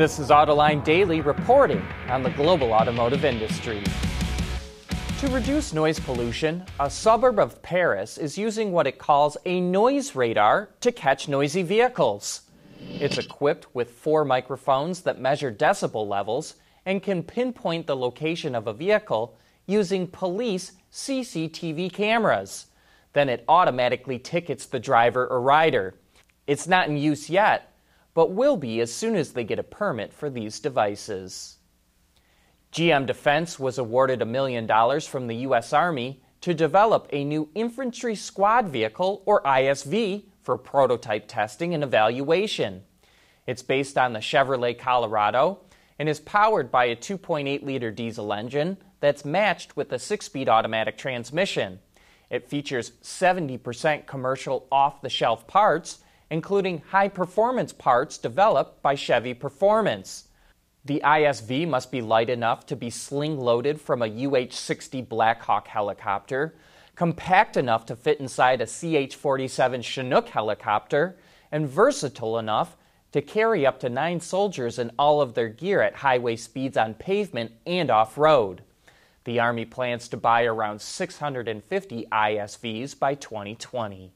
This is Autoline Daily reporting on the global automotive industry. To reduce noise pollution, a suburb of Paris is using what it calls a noise radar to catch noisy vehicles. It's equipped with four microphones that measure decibel levels and can pinpoint the location of a vehicle using police CCTV cameras. Then it automatically tickets the driver or rider. It's not in use yet, but will be as soon as they get a permit for these devices. GM Defense was awarded a million dollars from the U.S. Army to develop a new Infantry Squad Vehicle, or ISV, for prototype testing and evaluation. It's based on the Chevrolet Colorado and is powered by a 2.8 liter diesel engine that's matched with a six speed automatic transmission. It features 70% commercial off the shelf parts, including high performance parts developed by Chevy Performance. The ISV must be light enough to be sling loaded from a UH 60 Blackhawk helicopter, compact enough to fit inside a CH 47 Chinook helicopter, and versatile enough to carry up to nine soldiers and all of their gear at highway speeds on pavement and off road. The Army plans to buy around 650 ISVs by 2020.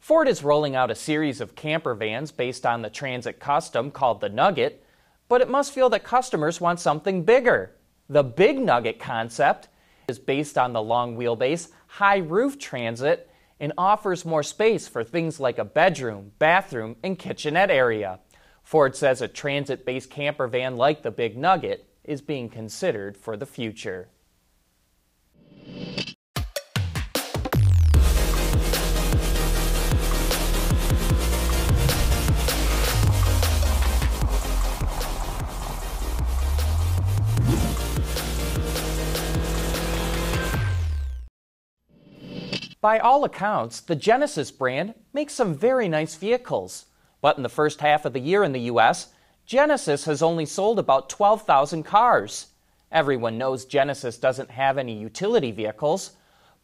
Ford is rolling out a series of camper vans based on the Transit Custom called the Nugget but it must feel that customers want something bigger. The Big Nugget concept is based on the long wheelbase, high roof transit and offers more space for things like a bedroom, bathroom, and kitchenette area. Ford says a transit based camper van like the Big Nugget is being considered for the future. By all accounts, the Genesis brand makes some very nice vehicles. But in the first half of the year in the US, Genesis has only sold about 12,000 cars. Everyone knows Genesis doesn't have any utility vehicles,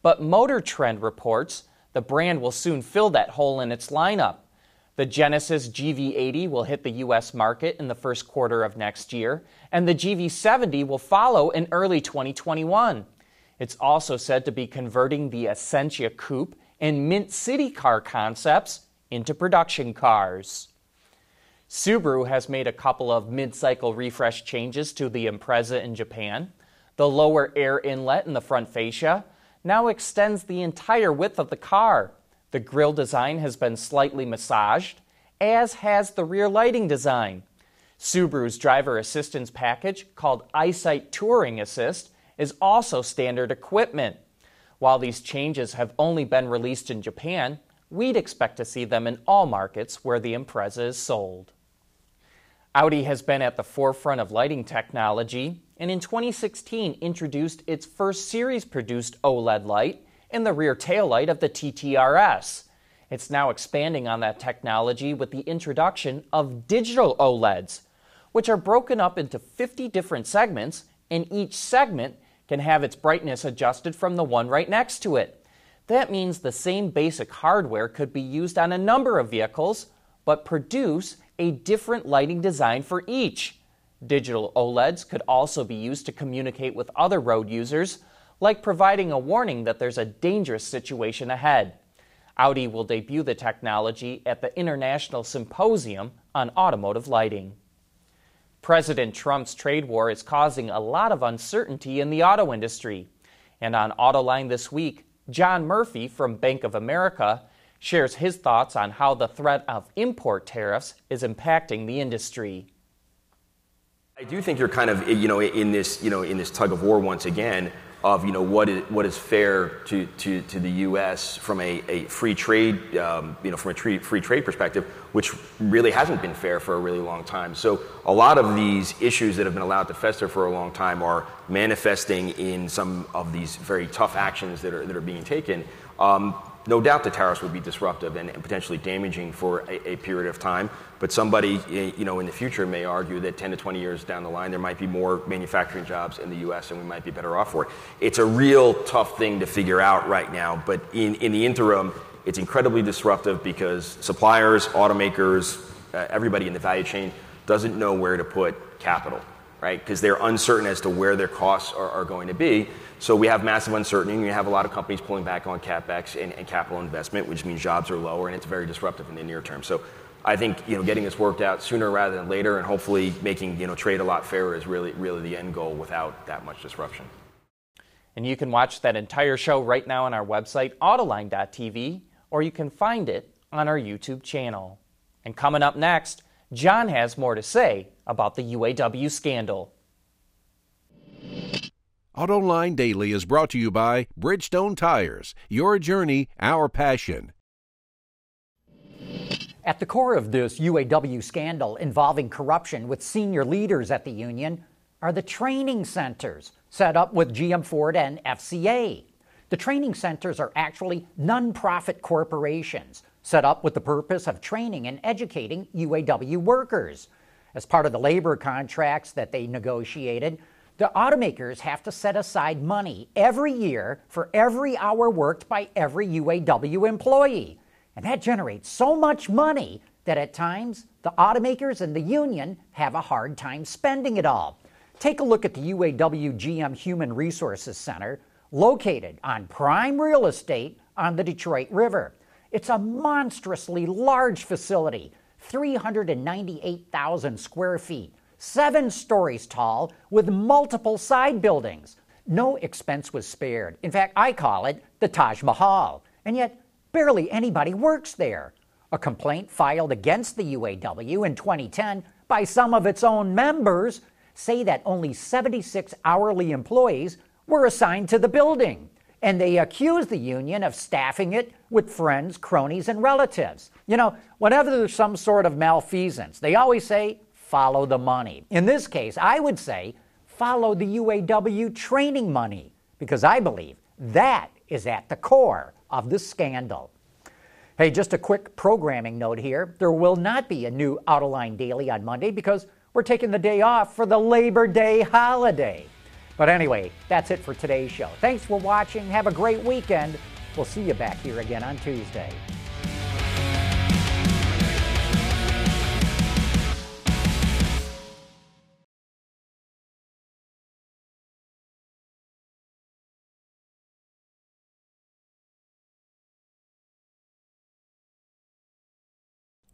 but Motor Trend reports the brand will soon fill that hole in its lineup. The Genesis GV80 will hit the US market in the first quarter of next year, and the GV70 will follow in early 2021. It's also said to be converting the Essentia Coupe and Mint City car concepts into production cars. Subaru has made a couple of mid cycle refresh changes to the Impreza in Japan. The lower air inlet in the front fascia now extends the entire width of the car. The grille design has been slightly massaged, as has the rear lighting design. Subaru's driver assistance package, called EyeSight Touring Assist, is also standard equipment. While these changes have only been released in Japan, we'd expect to see them in all markets where the Impreza is sold. Audi has been at the forefront of lighting technology and in 2016 introduced its first series produced OLED light in the rear taillight of the TTRS. It's now expanding on that technology with the introduction of digital OLEDs, which are broken up into 50 different segments, and each segment can have its brightness adjusted from the one right next to it. That means the same basic hardware could be used on a number of vehicles, but produce a different lighting design for each. Digital OLEDs could also be used to communicate with other road users, like providing a warning that there's a dangerous situation ahead. Audi will debut the technology at the International Symposium on Automotive Lighting. President Trump's trade war is causing a lot of uncertainty in the auto industry. And on Autoline this week, John Murphy from Bank of America shares his thoughts on how the threat of import tariffs is impacting the industry. I do think you're kind of you know in this you know in this tug of war once again of you know what is what is fair to, to, to the U.S. from a, a free trade um, you know from a free trade perspective, which really hasn't been fair for a really long time. So a lot of these issues that have been allowed to fester for a long time are manifesting in some of these very tough actions that are that are being taken. Um, no doubt the tariffs would be disruptive and, potentially damaging for a, a, period of time. But somebody, you know, in the future may argue that 10 to 20 years down the line, there might be more manufacturing jobs in the U.S. and we might be better off for it. It's a real tough thing to figure out right now. But in, in the interim, it's incredibly disruptive because suppliers, automakers, uh, everybody in the value chain doesn't know where to put capital, right? Because they're uncertain as to where their costs are, are going to be. So we have massive uncertainty. We have a lot of companies pulling back on capex and, and capital investment, which means jobs are lower, and it's very disruptive in the near term. So I think you know getting this worked out sooner rather than later, and hopefully making you know trade a lot fairer is really really the end goal without that much disruption. And you can watch that entire show right now on our website, Autoline.tv, or you can find it on our YouTube channel. And coming up next, John has more to say about the UAW scandal. AutoLine Daily is brought to you by Bridgestone Tires. Your journey, our passion. At the core of this UAW scandal involving corruption with senior leaders at the union are the training centers set up with GM Ford and FCA. The training centers are actually nonprofit corporations set up with the purpose of training and educating UAW workers. As part of the labor contracts that they negotiated, the automakers have to set aside money every year for every hour worked by every UAW employee. And that generates so much money that at times the automakers and the union have a hard time spending it all. Take a look at the UAW GM Human Resources Center, located on prime real estate on the Detroit River. It's a monstrously large facility, 398,000 square feet seven stories tall, with multiple side buildings. No expense was spared. In fact, I call it the Taj Mahal. And yet, barely anybody works there. A complaint filed against the UAW in 2010 by some of its own members say that only 76 hourly employees were assigned to the building. And they accuse the union of staffing it with friends, cronies, and relatives. You know, whenever there's some sort of malfeasance, they always say follow the money. In this case, I would say follow the UAW training money because I believe that is at the core of the scandal. Hey, just a quick programming note here. There will not be a new Autoline Daily on Monday because we're taking the day off for the Labor Day holiday. But anyway, that's it for today's show. Thanks for watching. Have a great weekend. We'll see you back here again on Tuesday.